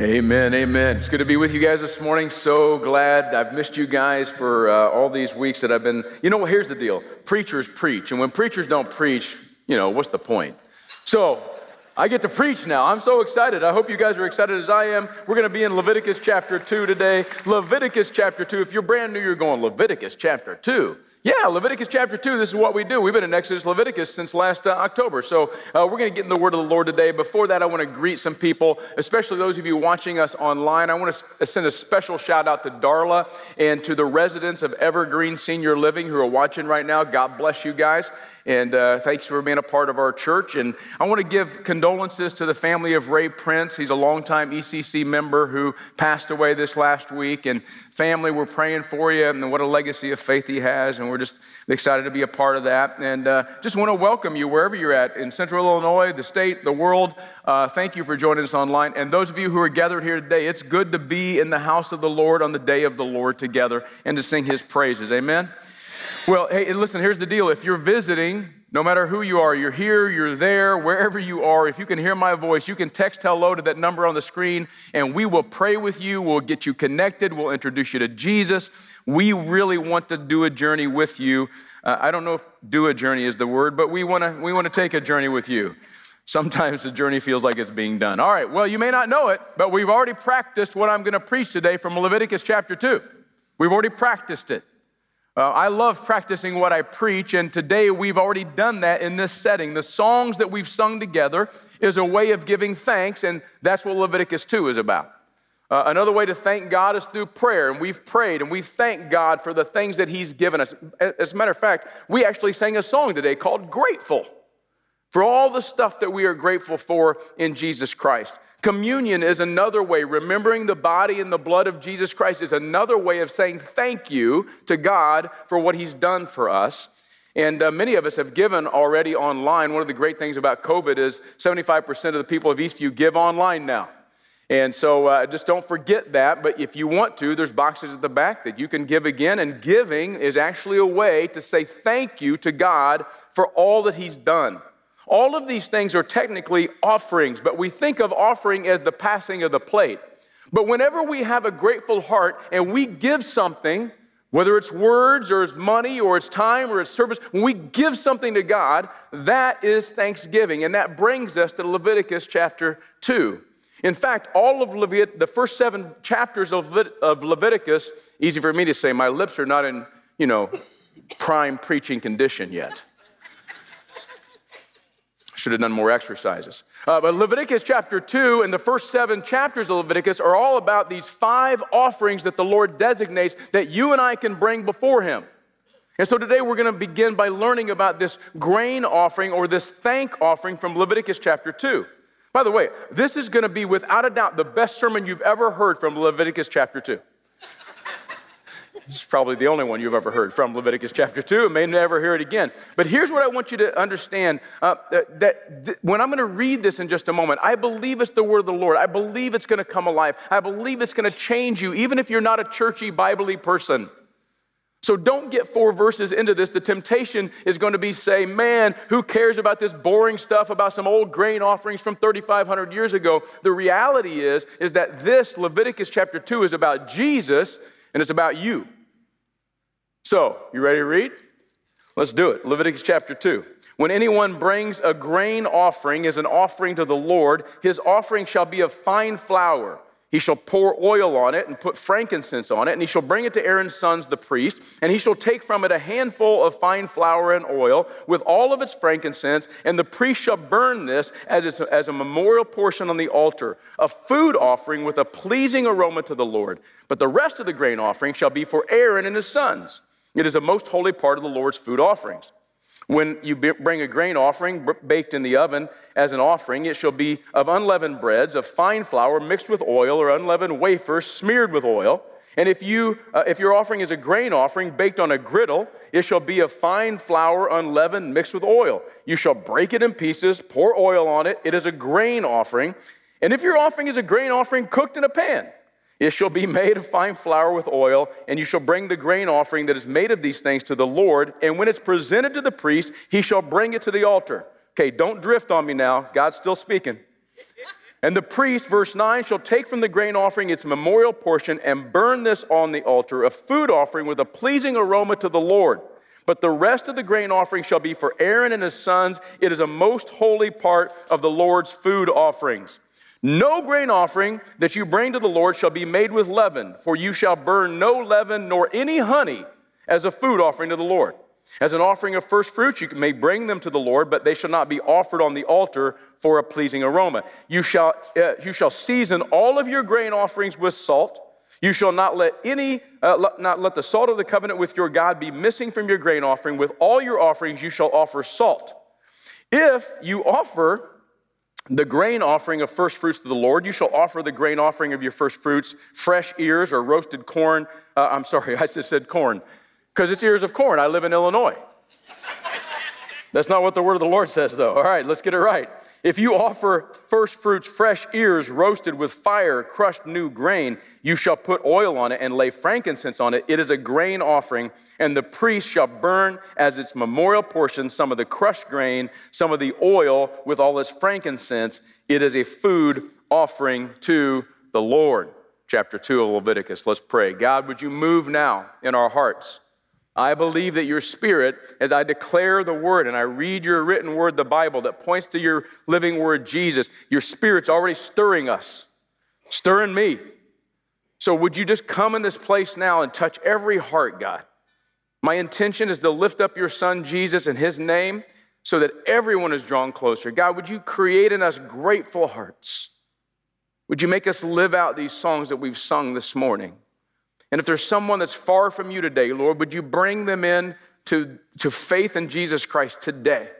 Amen, amen. It's good to be with you guys this morning. So glad. I've missed you guys for uh, all these weeks that I've been. You know, what? here's the deal preachers preach, and when preachers don't preach, you know, what's the point? So, I get to preach now. I'm so excited. I hope you guys are excited as I am. We're going to be in Leviticus chapter 2 today. Leviticus chapter 2. If you're brand new, you're going Leviticus chapter 2. Yeah, Leviticus chapter 2, this is what we do. We've been in Exodus Leviticus since last uh, October. So uh, we're going to get in the word of the Lord today. Before that, I want to greet some people, especially those of you watching us online. I want to send a special shout out to Darla and to the residents of Evergreen Senior Living who are watching right now. God bless you guys. And uh, thanks for being a part of our church. And I want to give condolences to the family of Ray Prince. He's a longtime ECC member who passed away this last week. And family, we're praying for you and what a legacy of faith he has. And we're just excited to be a part of that. And uh, just want to welcome you wherever you're at in Central Illinois, the state, the world. Uh, thank you for joining us online. And those of you who are gathered here today, it's good to be in the house of the Lord on the day of the Lord together and to sing his praises. Amen. Well, hey, listen, here's the deal. If you're visiting, no matter who you are, you're here, you're there, wherever you are, if you can hear my voice, you can text hello to that number on the screen and we will pray with you. We'll get you connected. We'll introduce you to Jesus. We really want to do a journey with you. Uh, I don't know if do a journey is the word, but we want to we want to take a journey with you. Sometimes the journey feels like it's being done. All right, well, you may not know it, but we've already practiced what I'm going to preach today from Leviticus chapter 2. We've already practiced it. Uh, I love practicing what I preach, and today we've already done that in this setting. The songs that we've sung together is a way of giving thanks, and that's what Leviticus 2 is about. Uh, another way to thank God is through prayer, and we've prayed and we've thanked God for the things that He's given us. As a matter of fact, we actually sang a song today called Grateful for all the stuff that we are grateful for in Jesus Christ. Communion is another way, remembering the body and the blood of Jesus Christ is another way of saying thank you to God for what He's done for us. And uh, many of us have given already online. One of the great things about COVID is 75% of the people of Eastview give online now. And so uh, just don't forget that. But if you want to, there's boxes at the back that you can give again. And giving is actually a way to say thank you to God for all that He's done. All of these things are technically offerings, but we think of offering as the passing of the plate. But whenever we have a grateful heart and we give something, whether it's words or it's money or it's time or it's service, when we give something to God, that is thanksgiving. And that brings us to Leviticus chapter 2. In fact, all of Levit- the first seven chapters of, of Leviticus, easy for me to say, my lips are not in, you know, prime preaching condition yet. Should have done more exercises. Uh, but Leviticus chapter 2 and the first seven chapters of Leviticus are all about these five offerings that the Lord designates that you and I can bring before Him. And so today we're going to begin by learning about this grain offering or this thank offering from Leviticus chapter 2. By the way, this is going to be without a doubt the best sermon you've ever heard from Leviticus chapter 2. It's probably the only one you've ever heard from Leviticus chapter 2 and may never hear it again. But here's what I want you to understand uh, that, th- when I'm going to read this in just a moment, I believe it's the word of the Lord. I believe it's going to come alive. I believe it's going to change you, even if you're not a churchy, biblically person. So don't get four verses into this. The temptation is going to be say, man, who cares about this boring stuff about some old grain offerings from 3,500 years ago? The reality is, is that this Leviticus chapter 2 is about Jesus and it's about you. So, you ready to read? Let's do it. Leviticus chapter 2. When anyone brings a grain offering as an offering to the Lord, his offering shall be of fine flour. He shall pour oil on it and put frankincense on it, and he shall bring it to Aaron's sons, the priest, and he shall take from it a handful of fine flour and oil with all of its frankincense, and the priest shall burn this as a, as a memorial portion on the altar, a food offering with a pleasing aroma to the Lord. But the rest of the grain offering shall be for Aaron and his sons. It is a most holy part of the Lord's food offerings. When you bring a grain offering baked in the oven as an offering, it shall be of unleavened breads, of fine flour mixed with oil, or unleavened wafers smeared with oil. And if, you, uh, if your offering is a grain offering baked on a griddle, it shall be of fine flour unleavened mixed with oil. You shall break it in pieces, pour oil on it. It is a grain offering. And if your offering is a grain offering cooked in a pan, it shall be made of fine flour with oil, and you shall bring the grain offering that is made of these things to the Lord. And when it's presented to the priest, he shall bring it to the altar. Okay, don't drift on me now. God's still speaking. And the priest, verse 9, shall take from the grain offering its memorial portion and burn this on the altar, a food offering with a pleasing aroma to the Lord. But the rest of the grain offering shall be for Aaron and his sons. It is a most holy part of the Lord's food offerings. No grain offering that you bring to the Lord shall be made with leaven, for you shall burn no leaven nor any honey as a food offering to the Lord. As an offering of first fruits, you may bring them to the Lord, but they shall not be offered on the altar for a pleasing aroma. You shall, uh, you shall season all of your grain offerings with salt. You shall not let any, uh, not let the salt of the covenant with your God be missing from your grain offering. With all your offerings, you shall offer salt. If you offer the grain offering of first fruits to the Lord, you shall offer the grain offering of your first fruits, fresh ears or roasted corn. Uh, I'm sorry, I just said corn because it's ears of corn. I live in Illinois. That's not what the word of the Lord says, though. All right, let's get it right. If you offer first fruits, fresh ears roasted with fire, crushed new grain, you shall put oil on it and lay frankincense on it. It is a grain offering, and the priest shall burn as its memorial portion some of the crushed grain, some of the oil with all its frankincense. It is a food offering to the Lord. Chapter 2 of Leviticus. Let's pray. God, would you move now in our hearts? I believe that your spirit, as I declare the word and I read your written word, the Bible, that points to your living word, Jesus, your spirit's already stirring us, stirring me. So would you just come in this place now and touch every heart, God? My intention is to lift up your son, Jesus, in his name so that everyone is drawn closer. God, would you create in us grateful hearts? Would you make us live out these songs that we've sung this morning? And if there's someone that's far from you today, Lord, would you bring them in to, to faith in Jesus Christ today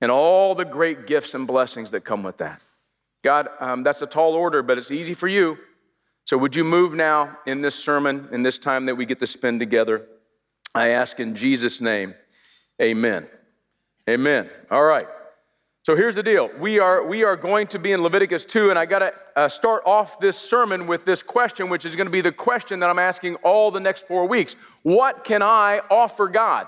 and all the great gifts and blessings that come with that? God, um, that's a tall order, but it's easy for you. So would you move now in this sermon, in this time that we get to spend together? I ask in Jesus' name, amen. Amen. All right. So here's the deal. We are, we are going to be in Leviticus 2, and I got to uh, start off this sermon with this question, which is going to be the question that I'm asking all the next four weeks. What can I offer God?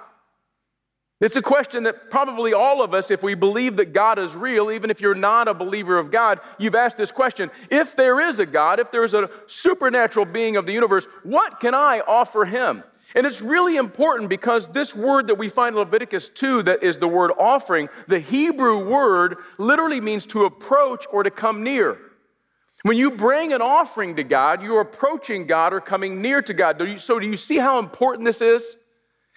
It's a question that probably all of us, if we believe that God is real, even if you're not a believer of God, you've asked this question. If there is a God, if there's a supernatural being of the universe, what can I offer him? And it's really important because this word that we find in Leviticus 2, that is the word offering, the Hebrew word literally means to approach or to come near. When you bring an offering to God, you're approaching God or coming near to God. So, do you see how important this is?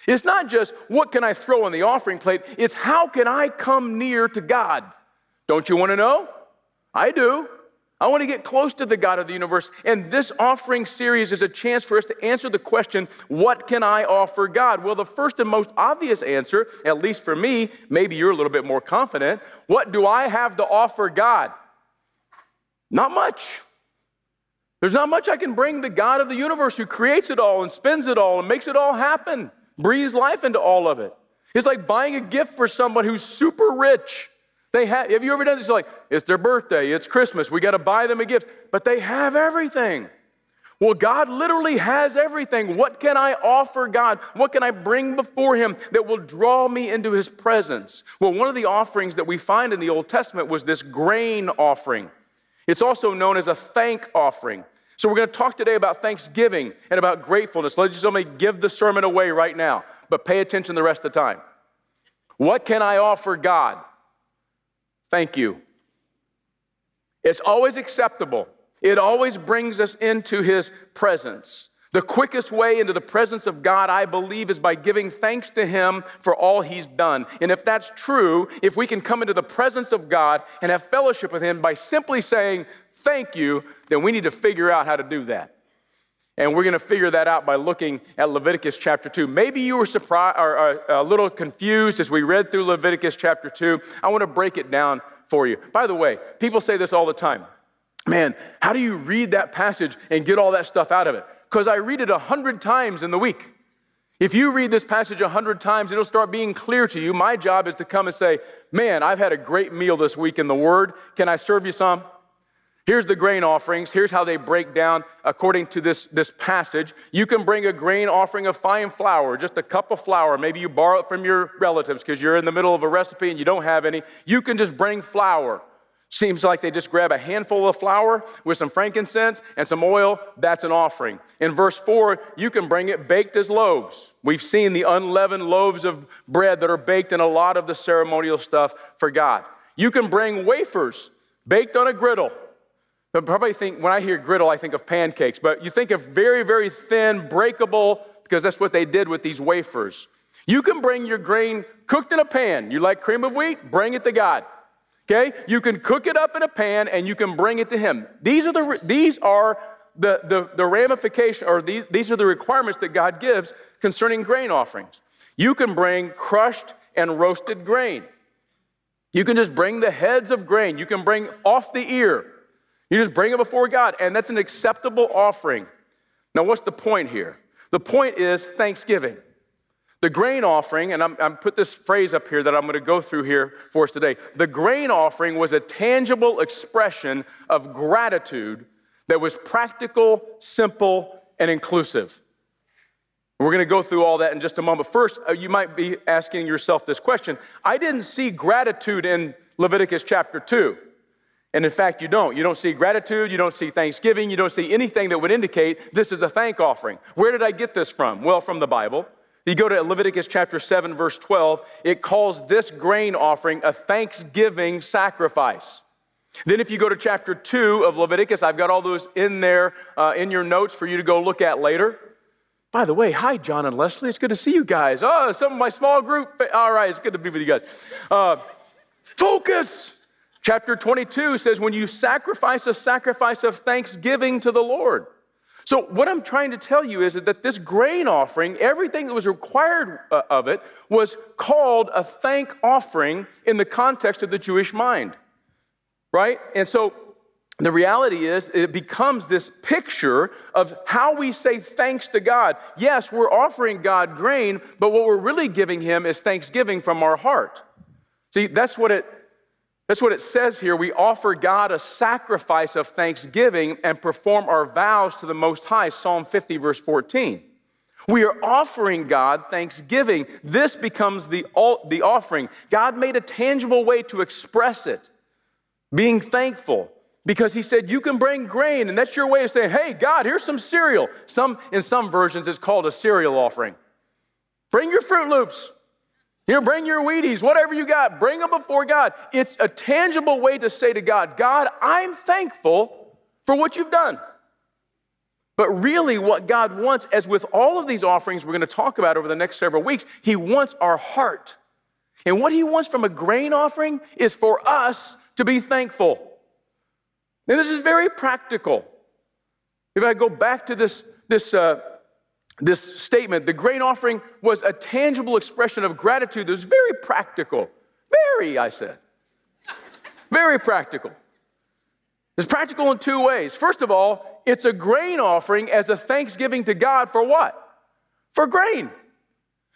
It's not just what can I throw on the offering plate, it's how can I come near to God? Don't you want to know? I do. I want to get close to the God of the universe. And this offering series is a chance for us to answer the question what can I offer God? Well, the first and most obvious answer, at least for me, maybe you're a little bit more confident what do I have to offer God? Not much. There's not much I can bring the God of the universe who creates it all and spends it all and makes it all happen, breathes life into all of it. It's like buying a gift for someone who's super rich they have, have you ever done this? Like, it's their birthday, it's Christmas, we got to buy them a gift, but they have everything. Well, God literally has everything. What can I offer God? What can I bring before Him that will draw me into His presence? Well, one of the offerings that we find in the Old Testament was this grain offering. It's also known as a thank offering. So, we're going to talk today about thanksgiving and about gratefulness. Let me give the sermon away right now, but pay attention the rest of the time. What can I offer God? Thank you. It's always acceptable. It always brings us into His presence. The quickest way into the presence of God, I believe, is by giving thanks to Him for all He's done. And if that's true, if we can come into the presence of God and have fellowship with Him by simply saying, Thank you, then we need to figure out how to do that. And we're going to figure that out by looking at Leviticus chapter 2. Maybe you were surprised or, or a little confused as we read through Leviticus chapter 2. I want to break it down for you. By the way, people say this all the time. Man, how do you read that passage and get all that stuff out of it? Because I read it a hundred times in the week. If you read this passage a hundred times, it'll start being clear to you. My job is to come and say, Man, I've had a great meal this week in the Word. Can I serve you some? Here's the grain offerings. Here's how they break down according to this, this passage. You can bring a grain offering of fine flour, just a cup of flour. Maybe you borrow it from your relatives because you're in the middle of a recipe and you don't have any. You can just bring flour. Seems like they just grab a handful of flour with some frankincense and some oil. That's an offering. In verse 4, you can bring it baked as loaves. We've seen the unleavened loaves of bread that are baked in a lot of the ceremonial stuff for God. You can bring wafers baked on a griddle. I probably think, when I hear griddle, I think of pancakes, but you think of very, very thin, breakable, because that's what they did with these wafers. You can bring your grain cooked in a pan. You like cream of wheat? Bring it to God. Okay? You can cook it up in a pan and you can bring it to Him. These are the, these are the, the, the ramification, or these, these are the requirements that God gives concerning grain offerings. You can bring crushed and roasted grain. You can just bring the heads of grain. You can bring off the ear. You just bring it before God, and that's an acceptable offering. Now, what's the point here? The point is thanksgiving. The grain offering, and I'm, I'm put this phrase up here that I'm going to go through here for us today. The grain offering was a tangible expression of gratitude that was practical, simple, and inclusive. We're going to go through all that in just a moment. First, uh, you might be asking yourself this question I didn't see gratitude in Leviticus chapter 2. And in fact, you don't. You don't see gratitude, you don't see thanksgiving, you don't see anything that would indicate this is a thank offering. Where did I get this from? Well, from the Bible. You go to Leviticus chapter 7, verse 12, it calls this grain offering a thanksgiving sacrifice. Then, if you go to chapter 2 of Leviticus, I've got all those in there uh, in your notes for you to go look at later. By the way, hi, John and Leslie. It's good to see you guys. Oh, some of my small group. All right, it's good to be with you guys. Uh, focus. Chapter 22 says, When you sacrifice a sacrifice of thanksgiving to the Lord. So, what I'm trying to tell you is that this grain offering, everything that was required uh, of it, was called a thank offering in the context of the Jewish mind, right? And so, the reality is, it becomes this picture of how we say thanks to God. Yes, we're offering God grain, but what we're really giving Him is thanksgiving from our heart. See, that's what it that's what it says here. We offer God a sacrifice of thanksgiving and perform our vows to the Most High, Psalm 50, verse 14. We are offering God thanksgiving. This becomes the, the offering. God made a tangible way to express it, being thankful, because He said, You can bring grain, and that's your way of saying, Hey, God, here's some cereal. Some, in some versions, it's called a cereal offering. Bring your Froot Loops. You know, bring your Wheaties, whatever you got, bring them before God. It's a tangible way to say to God, God, I'm thankful for what you've done. But really, what God wants, as with all of these offerings we're going to talk about over the next several weeks, He wants our heart. And what He wants from a grain offering is for us to be thankful. And this is very practical. If I go back to this, this uh, this statement, the grain offering was a tangible expression of gratitude that was very practical. Very, I said. Very practical. It's practical in two ways. First of all, it's a grain offering as a thanksgiving to God for what? For grain.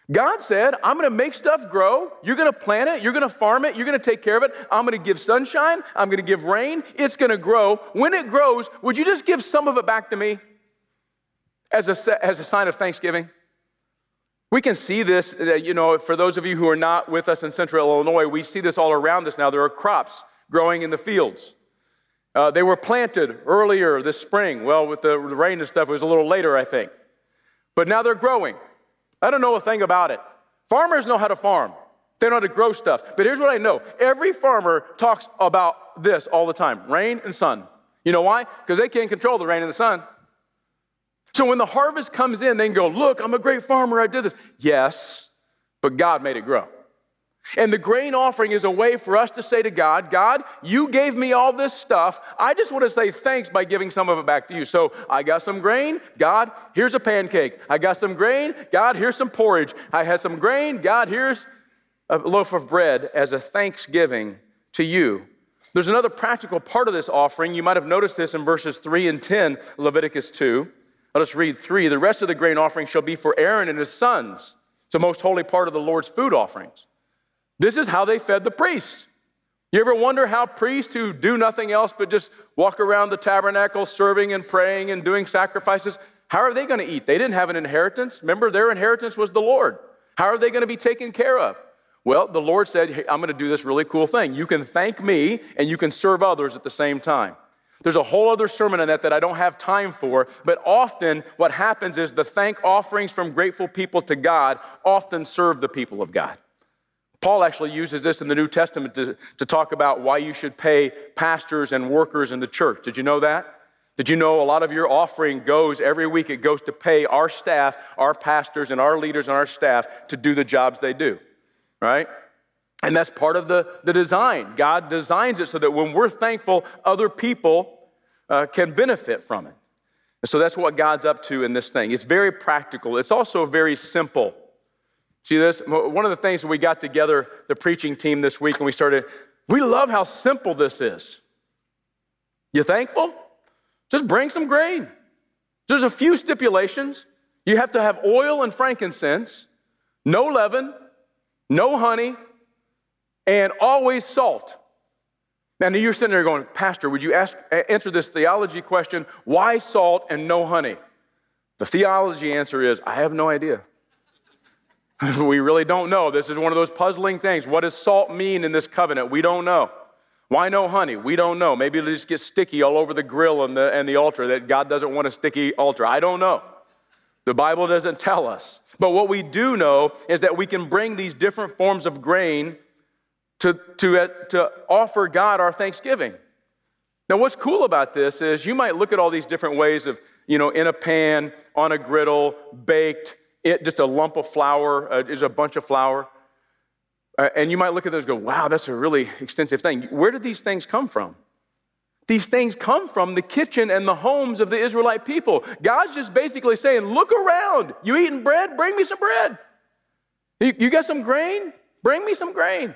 God said, I'm to make stuff grow. You're to plant it. You're to farm it. You're to take care of it. I'm to give sunshine. I'm to give rain. It's to grow. When it grows, would you just give some of it back to me? As a, as a sign of thanksgiving. We can see this, uh, you know, for those of you who are not with us in central Illinois, we see this all around us now. There are crops growing in the fields. Uh, they were planted earlier this spring. Well, with the rain and stuff, it was a little later, I think. But now they're growing. I don't know a thing about it. Farmers know how to farm, they know how to grow stuff. But here's what I know every farmer talks about this all the time rain and sun. You know why? Because they can't control the rain and the sun. So when the harvest comes in, they can go, Look, I'm a great farmer, I did this. Yes, but God made it grow. And the grain offering is a way for us to say to God, God, you gave me all this stuff. I just want to say thanks by giving some of it back to you. So I got some grain. God, here's a pancake. I got some grain. God, here's some porridge. I had some grain. God, here's a loaf of bread as a thanksgiving to you. There's another practical part of this offering. You might have noticed this in verses 3 and 10, Leviticus 2. Let us read three. The rest of the grain offering shall be for Aaron and his sons. It's the most holy part of the Lord's food offerings. This is how they fed the priests. You ever wonder how priests who do nothing else but just walk around the tabernacle serving and praying and doing sacrifices, how are they going to eat? They didn't have an inheritance. Remember, their inheritance was the Lord. How are they going to be taken care of? Well, the Lord said, hey, I'm going to do this really cool thing. You can thank me and you can serve others at the same time. There's a whole other sermon on that that I don't have time for, but often what happens is the thank offerings from grateful people to God often serve the people of God. Paul actually uses this in the New Testament to, to talk about why you should pay pastors and workers in the church. Did you know that? Did you know a lot of your offering goes every week, it goes to pay our staff, our pastors, and our leaders and our staff to do the jobs they do, right? And that's part of the, the design. God designs it so that when we're thankful, other people uh, can benefit from it. And so that's what God's up to in this thing. It's very practical, it's also very simple. See this? One of the things we got together, the preaching team this week, and we started, we love how simple this is. You thankful? Just bring some grain. There's a few stipulations. You have to have oil and frankincense, no leaven, no honey, and always salt. Now, you're sitting there going, Pastor, would you ask, answer this theology question why salt and no honey? The theology answer is I have no idea. we really don't know. This is one of those puzzling things. What does salt mean in this covenant? We don't know. Why no honey? We don't know. Maybe it'll just get sticky all over the grill and the, and the altar, that God doesn't want a sticky altar. I don't know. The Bible doesn't tell us. But what we do know is that we can bring these different forms of grain to, to, uh, to offer God our thanksgiving. Now, what's cool about this is you might look at all these different ways of, you know, in a pan, on a griddle, baked, it, just a lump of flour, uh, is a bunch of flour. Uh, and you might look at those and go, wow, that's a really extensive thing. Where did these things come from? These things come from the kitchen and the homes of the Israelite people. God's just basically saying, look around. You eating bread? Bring me some bread. You, you got some grain? Bring me some grain.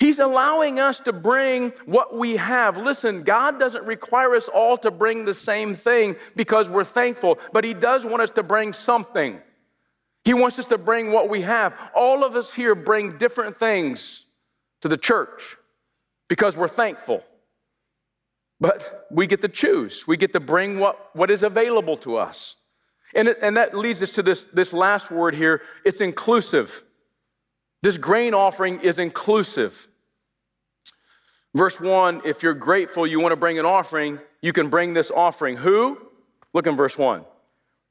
He's allowing us to bring what we have. Listen, God doesn't require us all to bring the same thing because we're thankful, but He does want us to bring something. He wants us to bring what we have. All of us here bring different things to the church because we're thankful. But we get to choose, we get to bring what, what is available to us. And, it, and that leads us to this, this last word here it's inclusive. This grain offering is inclusive. Verse 1 if you're grateful, you want to bring an offering, you can bring this offering. Who? Look in verse 1.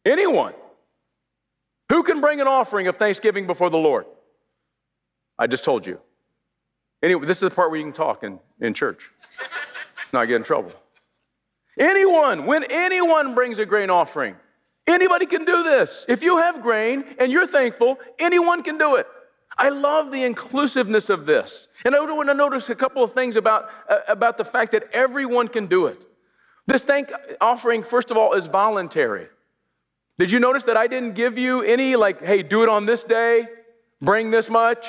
Anyone. Who can bring an offering of thanksgiving before the Lord? I just told you. Anyway, this is the part where you can talk in, in church, not get in trouble. Anyone, when anyone brings a grain offering, anybody can do this. If you have grain and you're thankful, anyone can do it. I love the inclusiveness of this. And I want to notice a couple of things about, uh, about the fact that everyone can do it. This thank offering, first of all, is voluntary. Did you notice that I didn't give you any, like, hey, do it on this day, bring this much?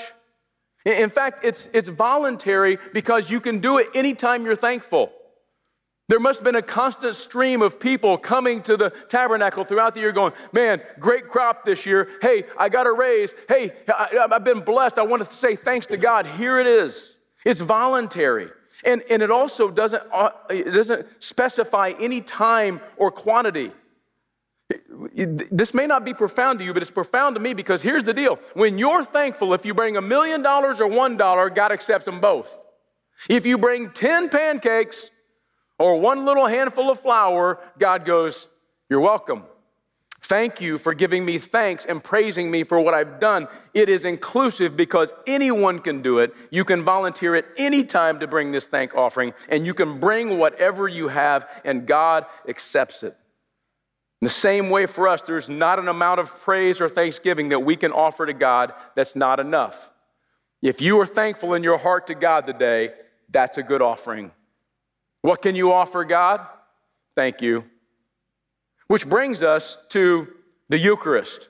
In fact, it's, it's voluntary because you can do it anytime you're thankful. There must have been a constant stream of people coming to the tabernacle throughout the year going, Man, great crop this year. Hey, I got a raise. Hey, I, have been blessed. I want to say thanks to God. Here it is. It's voluntary. And, and it also doesn't, uh, it doesn't specify any time or quantity. This may not be profound to you, but it's profound to me because here's the deal. When you're thankful, if you bring a million dollars or one dollar, God accepts them both. If you bring 10 pancakes or one little handful of flour, God goes, You're welcome. Thank you for giving me thanks and praising me for what I've done. It is inclusive because anyone can do it. You can volunteer at any time to bring this thank offering, and you can bring whatever you have, and God accepts it. In the same way for us, there's not an amount of praise or thanksgiving that we can offer to God that's not enough. If you are thankful in your heart to God today, that's a good offering. What can you offer God? Thank you. Which brings us to the Eucharist.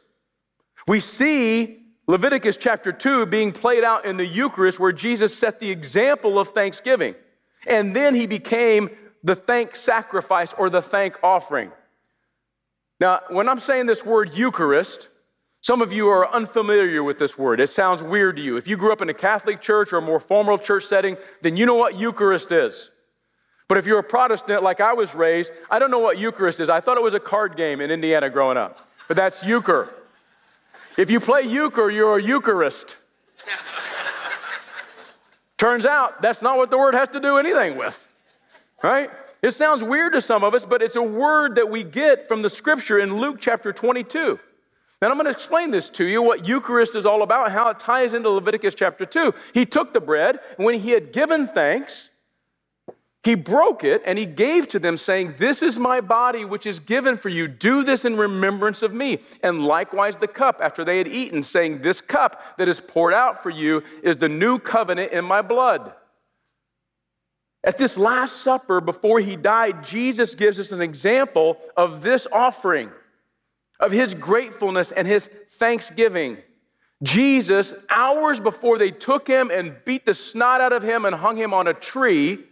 We see Leviticus chapter 2 being played out in the Eucharist where Jesus set the example of thanksgiving. And then he became the thank sacrifice or the thank offering. Now, when I'm saying this word Eucharist, some of you are unfamiliar with this word. It sounds weird to you. If you grew up in a Catholic church or a more formal church setting, then you know what Eucharist is. But if you're a Protestant like I was raised, I don't know what Eucharist is. I thought it was a card game in Indiana growing up. But that's euchre. If you play euchre, you're a Eucharist. Turns out that's not what the word has to do anything with, right? It sounds weird to some of us, but it's a word that we get from the scripture in Luke chapter 22. And I'm going to explain this to you, what Eucharist is all about, how it ties into Leviticus chapter 2. He took the bread, and when he had given thanks, he broke it and he gave to them, saying, This is my body, which is given for you. Do this in remembrance of me. And likewise the cup after they had eaten, saying, This cup that is poured out for you is the new covenant in my blood. At this Last Supper, before he died, Jesus gives us an example of this offering, of his gratefulness and his thanksgiving. Jesus, hours before they took him and beat the snot out of him and hung him on a tree,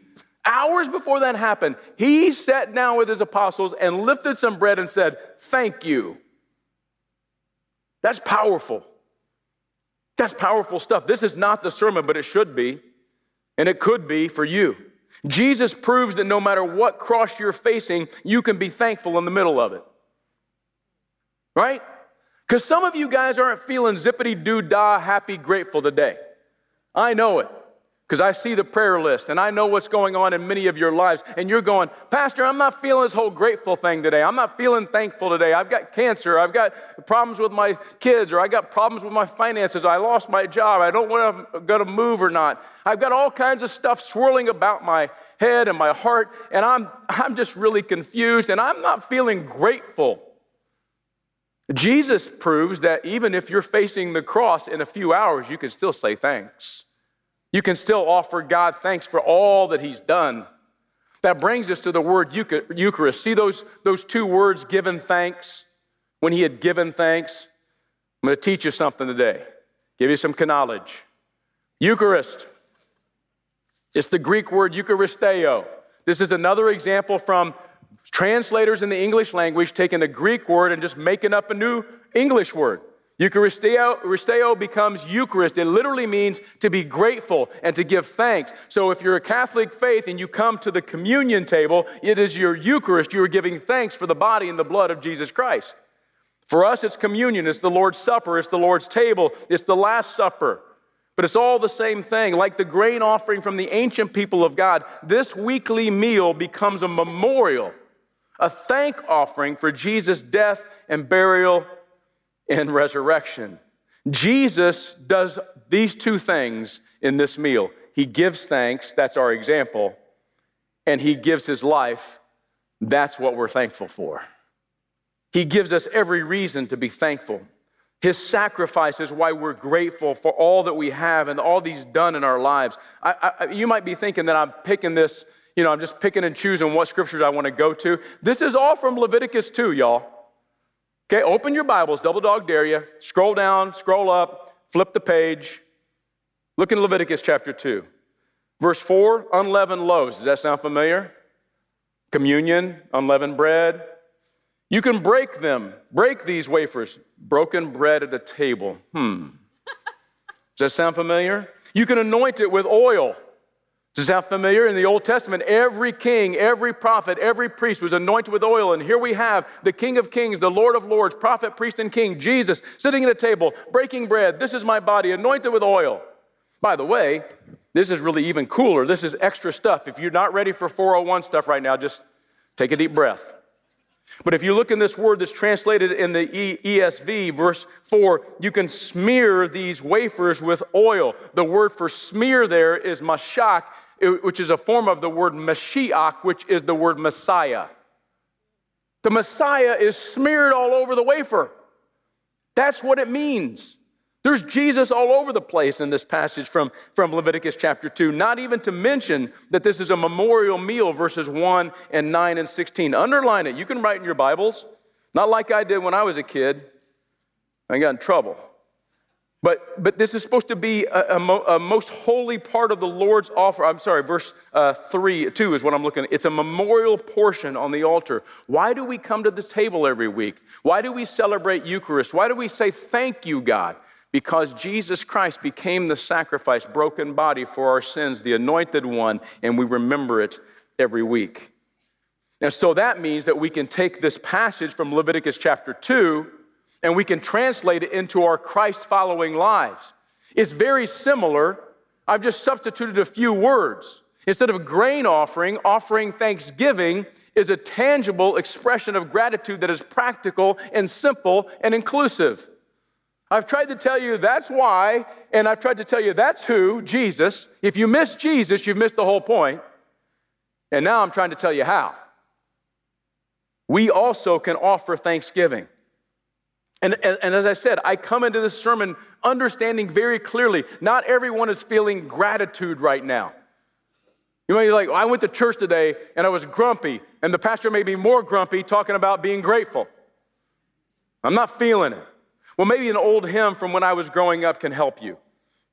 hours before that happened, he sat down with his apostles and lifted some bread and said, Thank you. That's powerful. That's powerful stuff. This is not the sermon, but it should be, and it could be for you. Jesus proves that no matter what cross you're facing, you can be thankful in the middle of it. Right? Because some of you guys aren't feeling zippity doo dah, happy, grateful today. I know it because I see the prayer list and I know what's going on in many of your lives. And you're going, Pastor, I'm not feeling this whole grateful thing today. I'm not feeling thankful today. I've got cancer. I've got problems with my kids, or I've got problems with my finances. I lost my job. I don't want to go to move or not. I've got all kinds of stuff swirling about my head and my heart, and I'm, I'm just really confused and I'm not feeling grateful. Jesus proves that even if you're facing the cross in a few hours, you can still say thanks. You can still offer God thanks for all that He's done. That brings us to the word Eucharist. See those, those two words, given thanks? When He had given thanks? I'm going to teach you something today, give you some knowledge. Eucharist. It's the Greek word Eucharisteo. This is another example from translators in the English language taking the Greek word and just making up a new English word. Eucharisteo becomes Eucharist. It literally means to be grateful and to give thanks. So if you're a Catholic faith and you come to the communion table, it is your Eucharist. You are giving thanks for the body and the blood of Jesus Christ. For us, it's communion, it's the Lord's Supper, it's the Lord's table, it's the Last Supper. But it's all the same thing. Like the grain offering from the ancient people of God, this weekly meal becomes a memorial, a thank offering for Jesus' death and burial and resurrection. Jesus does these two things in this meal. He gives thanks, that's our example, and he gives his life, that's what we're thankful for. He gives us every reason to be thankful. His sacrifice is why we're grateful for all that we have and all He's done in our lives. I, I, you might be thinking that I'm picking this, you know, I'm just picking and choosing what scriptures I want to go to. This is all from Leviticus 2, y'all. Okay, open your Bibles, double dog dare you. Scroll down, scroll up, flip the page. Look in Leviticus chapter 2. Verse 4 unleavened loaves. Does that sound familiar? Communion, unleavened bread. You can break them, break these wafers, broken bread at a table. Hmm. Does that sound familiar? You can anoint it with oil. Does that sound familiar? In the Old Testament, every king, every prophet, every priest was anointed with oil. And here we have the King of Kings, the Lord of Lords, prophet, priest, and king, Jesus, sitting at a table, breaking bread. This is my body, anointed with oil. By the way, this is really even cooler. This is extra stuff. If you're not ready for 401 stuff right now, just take a deep breath. But if you look in this word that's translated in the ESV, verse 4, you can smear these wafers with oil. The word for smear there is mashak, which is a form of the word Mashiach, which is the word Messiah. The Messiah is smeared all over the wafer. That's what it means. There's Jesus all over the place in this passage from, from Leviticus chapter 2, not even to mention that this is a memorial meal, verses 1 and 9 and 16. Underline it. You can write in your Bibles, not like I did when I was a kid. I got in trouble. But, but this is supposed to be a, a, mo, a, most holy part of the Lord's offer. I'm sorry, verse uh, 3, 2 is what I'm looking at. It's a memorial portion on the altar. Why do we come to this table every week? Why do we celebrate Eucharist? Why do we say thank you, God? Because Jesus Christ became the sacrifice, broken body for our sins, the anointed one, and we remember it every week. And so that means that we can take this passage from Leviticus chapter 2 and we can translate it into our Christ following lives. It's very similar, I've just substituted a few words. Instead of grain offering, offering thanksgiving is a tangible expression of gratitude that is practical and simple and inclusive. I've tried to tell you that's why, and I've tried to tell you that's who, Jesus. If you miss Jesus, you've missed the whole point. And now I'm trying to tell you how. We also can offer thanksgiving. And, and, and, as I said, I come into this sermon understanding very clearly not everyone is feeling gratitude right now. You know, you're like, I went to church today and I was grumpy, and the pastor made me more grumpy talking about being grateful. I'm not feeling it. Well, maybe an old hymn from when I was growing up can help you.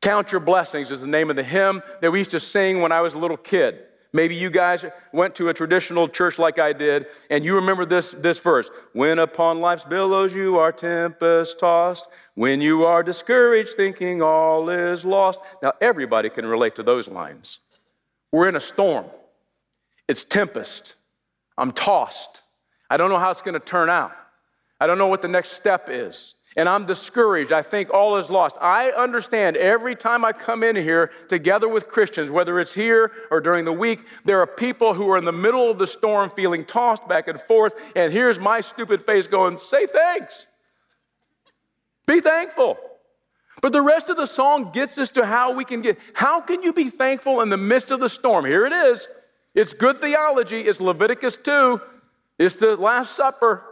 Count Your Blessings is the name of the hymn that we used to sing when I was a little kid. Maybe you guys went to a traditional church like I did, and you remember this, this verse When upon life's billows you are tempest tossed, when you are discouraged, thinking all is lost. Now, everybody can relate to those lines. We're in a storm, it's tempest. I'm tossed. I don't know how it's going to turn out. I don't know what the next step is and I'm discouraged. I think all is lost. I understand every time I come in here together with Christians, whether it's here or during the week, there are people who are in the middle of the storm feeling tossed back and forth. And here's my stupid face going, Say thanks. Be thankful. But the rest of the song gets us to how we can get. How can you be thankful in the midst of the storm? Here it is. It's good theology. It's Leviticus 2. It's the Last Supper.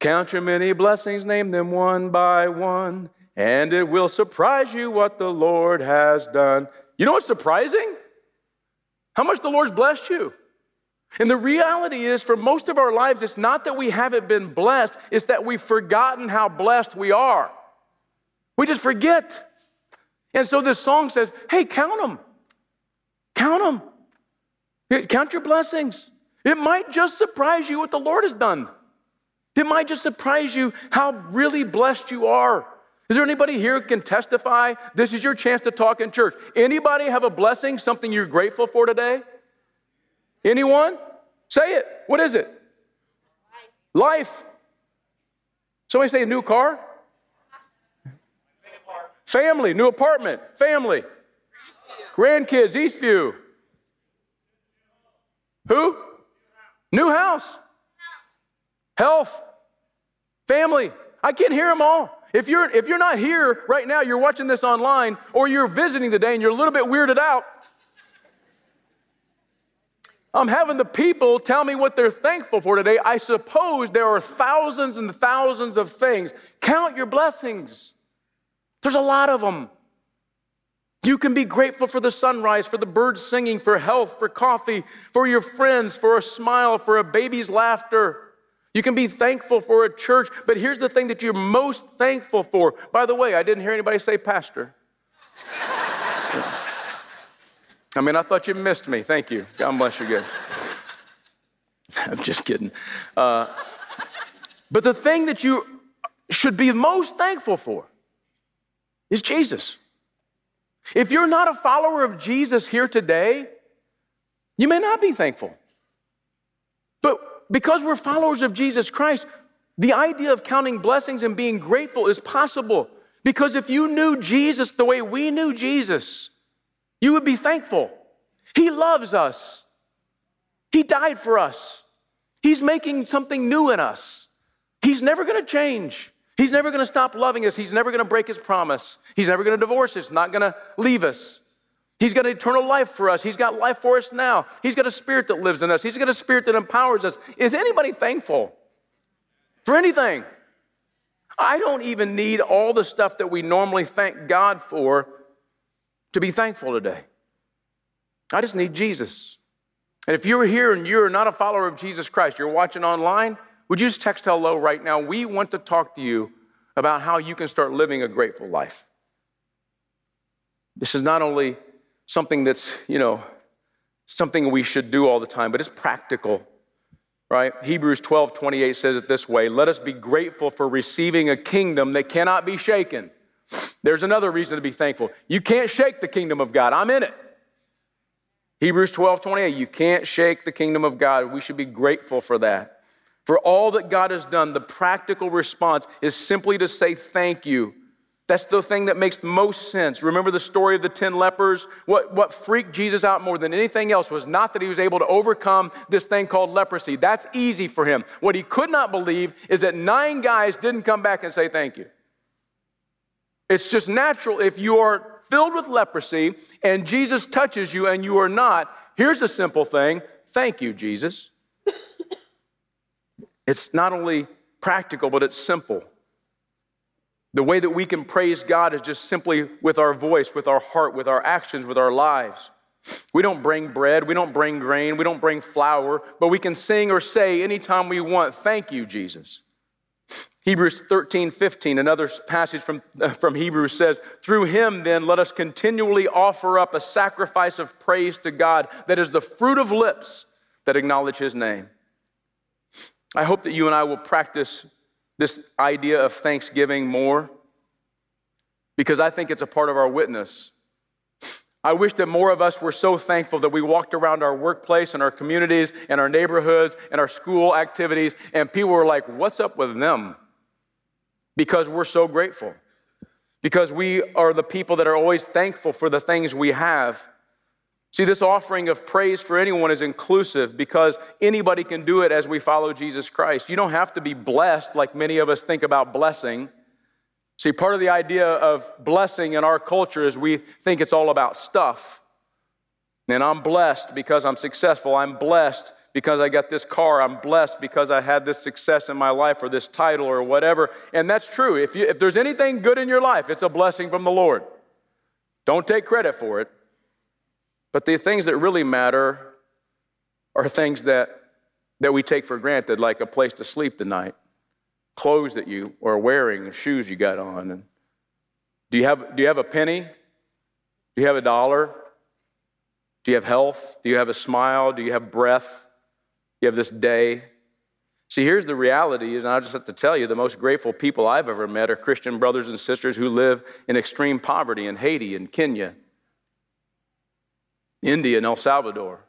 Count your many blessings, name them one by one, and it will surprise you what the Lord has done. You know what's surprising? How much the Lord's blessed you. And the reality is, for most of our lives, it's not that we haven't been blessed, it's that we've forgotten how blessed we are. We just forget. And so this song says, hey, count them. Count them. Count your blessings. It might just surprise you what the Lord has done. It might just surprise you how really blessed you are. Is there anybody here who can testify? This is your chance to talk in church. Anybody have a blessing, something you're grateful for today? Anyone? Say it. What is it? Life. Somebody say a new car? Family, new apartment, family. Grandkids, Eastview. Who? New house. Health. Family, I can't hear them all. If you're, if you're not here right now, you're watching this online, or you're visiting today and you're a little bit weirded out, I'm having the people tell me what they're thankful for today. I suppose there are thousands and thousands of things. Count your blessings. There's a lot of them. You can be grateful for the sunrise, for the birds singing, for health, for coffee, for your friends, for a smile, for a baby's laughter. You can be thankful for a church, but here's the thing that you're most thankful for. By the way, I didn't hear anybody say pastor. I mean, I thought you missed me. Thank you. God bless you. Good. I'm just kidding. Uh, but the thing that you should be most thankful for is Jesus. If you're not a follower of Jesus here today, you may not be thankful. But because we're followers of Jesus Christ, the idea of counting blessings and being grateful is possible. Because if you knew Jesus the way we knew Jesus, you would be thankful. He loves us, He died for us, He's making something new in us. He's never gonna change. He's never gonna stop loving us. He's never gonna break His promise. He's never gonna divorce us, not gonna leave us. He's got eternal life for us. He's got life for us now. He's got a spirit that lives in us. He's got a spirit that empowers us. Is anybody thankful for anything? I don't even need all the stuff that we normally thank God for to be thankful today. I just need Jesus. And if you're here and you're not a follower of Jesus Christ, you're watching online, would you just text hello right now? We want to talk to you about how you can start living a grateful life. This is not only something that's, you know, something we should do all the time, but it's practical, right? Hebrews 12 28 says it this way Let us be grateful for receiving a kingdom that cannot be shaken. There's another reason to be thankful. You can't shake the kingdom of God. I'm in it. Hebrews 12 28, you can't shake the kingdom of God. We should be grateful for that. For all that God has done, the practical response is simply to say thank you That's the thing that makes the most sense. Remember the story of the 10 lepers? What, what freaked Jesus out more than anything else was not that he was able to overcome this thing called leprosy. That's easy for him. What he could not believe is that nine guys didn't come back and say thank you. It's just natural if you are filled with leprosy and Jesus touches you and you are not. Here's a simple thing thank you, Jesus. it's not only practical, but it's simple. The way that we can praise God is just simply with our voice, with our heart, with our actions, with our lives. We don't bring bread, we don't bring grain, we don't bring flour, but we can sing or say anytime we want, Thank you, Jesus. Hebrews 13, 15, another passage from, from Hebrews says, Through him, then, let us continually offer up a sacrifice of praise to God that is the fruit of lips that acknowledge his name. I hope that you and I will practice this idea of thanksgiving more because I think it's a part of our witness. I wish that more of us were so thankful that we walked around our workplace and our communities and our neighborhoods and our school activities, and people were like, What's up with them? Because we're so grateful. Because we are the people that are always thankful for the things we have See, this offering of praise for anyone is inclusive because anybody can do it as we follow Jesus Christ. You don't have to be blessed like many of us think about blessing. See, part of the idea of blessing in our culture is we think it's all about stuff. And I'm blessed because I'm successful. I'm blessed because I got this car. I'm blessed because I had this success in my life or this title or whatever. And that's true. If, you, if there's anything good in your life, it's a blessing from the Lord. Don't take credit for it. But the things that really matter are things that, that we take for granted, like a place to sleep tonight, clothes that you are wearing, shoes you got on. And do, you have, do you have a penny? Do you have a dollar? Do you have health? Do you have a smile? Do you have breath? Do you have this day? See, here's the reality is, and I just have to tell you, the most grateful people I've ever met are Christian brothers and sisters who live in extreme poverty in Haiti and Kenya India and El Salvador.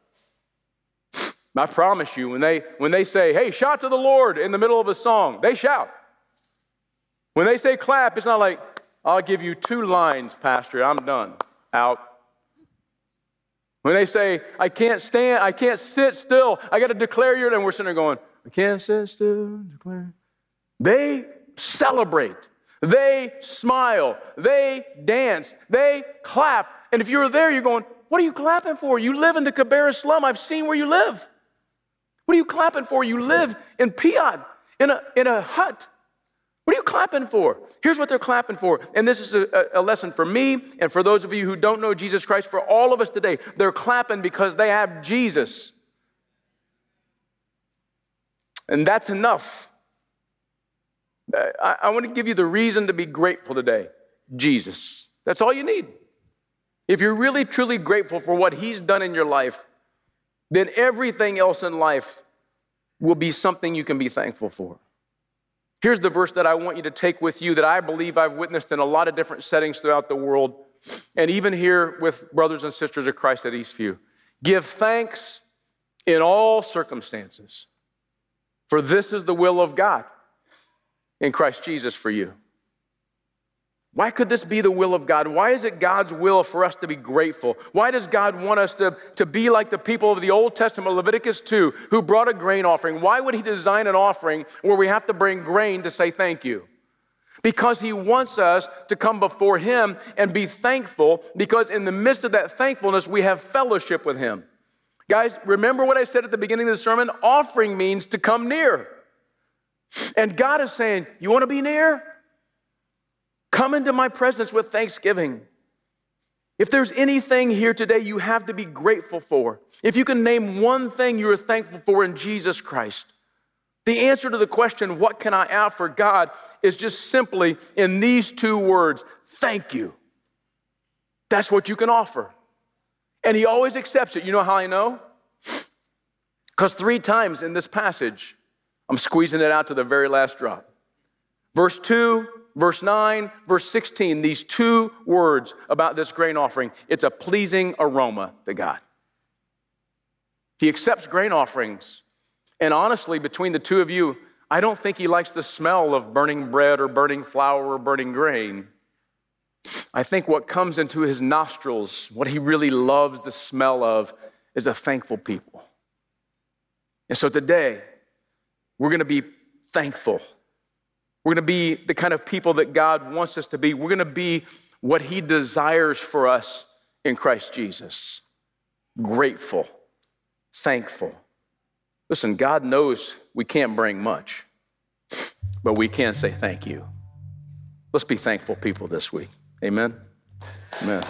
I promise you, when they, when they say, hey, shout to the Lord in the middle of a song, they shout. When they say clap, it's not like, I'll give you two lines, Pastor, I'm done. Out. When they say, I can't stand, I can't sit still, I got to declare your, and we're sitting there going, I can't sit still, declare. They celebrate. They smile. They dance. They clap. And if you were there, you're going, what are you clapping for? You live in the Kibera slum. I've seen where you live. What are you clapping for? You live in Piat, in a, in a hut. What are you clapping for? Here's what they're clapping for. And this is a, a, lesson for me and for those of you who don't know Jesus Christ, for all of us today. They're clapping because they have Jesus. And that's enough. I, I want to give you the reason to be grateful today Jesus. That's all you need. If you're really truly grateful for what He's done in your life, then everything else in life will be something you can be thankful for. Here's the verse that I want you to take with you that I believe I've witnessed in a lot of different settings throughout the world, and even here with brothers and sisters of Christ at Eastview. Give thanks in all circumstances, for this is the will of God in Christ Jesus for you. Why could this be the will of God? Why is it God's will for us to be grateful? Why does God want us to, to be like the people of the Old Testament, Leviticus 2, who brought a grain offering? Why would He design an offering where we have to bring grain to say thank you? Because He wants us to come before Him and be thankful, because in the midst of that thankfulness, we have fellowship with Him. Guys, remember what I said at the beginning of the sermon? Offering means to come near. And God is saying, You want to be near? Come into my presence with thanksgiving. If there's anything here today you have to be grateful for, if you can name one thing you are thankful for in Jesus Christ, the answer to the question, What can I offer God, is just simply in these two words thank you. That's what you can offer. And He always accepts it. You know how I know? Because three times in this passage, I'm squeezing it out to the very last drop. Verse 2, verse 9, verse 16, these two words about this grain offering it's a pleasing aroma to God. He accepts grain offerings. And honestly, between the two of you, I don't think he likes the smell of burning bread or burning flour or burning grain. I think what comes into his nostrils, what he really loves the smell of, is a thankful people. And so today, we're going to be thankful. We're going to be the kind of people that God wants us to be. We're going to be what he desires for us in Christ Jesus grateful, thankful. Listen, God knows we can't bring much, but we can say thank you. Let's be thankful people this week. Amen. Amen.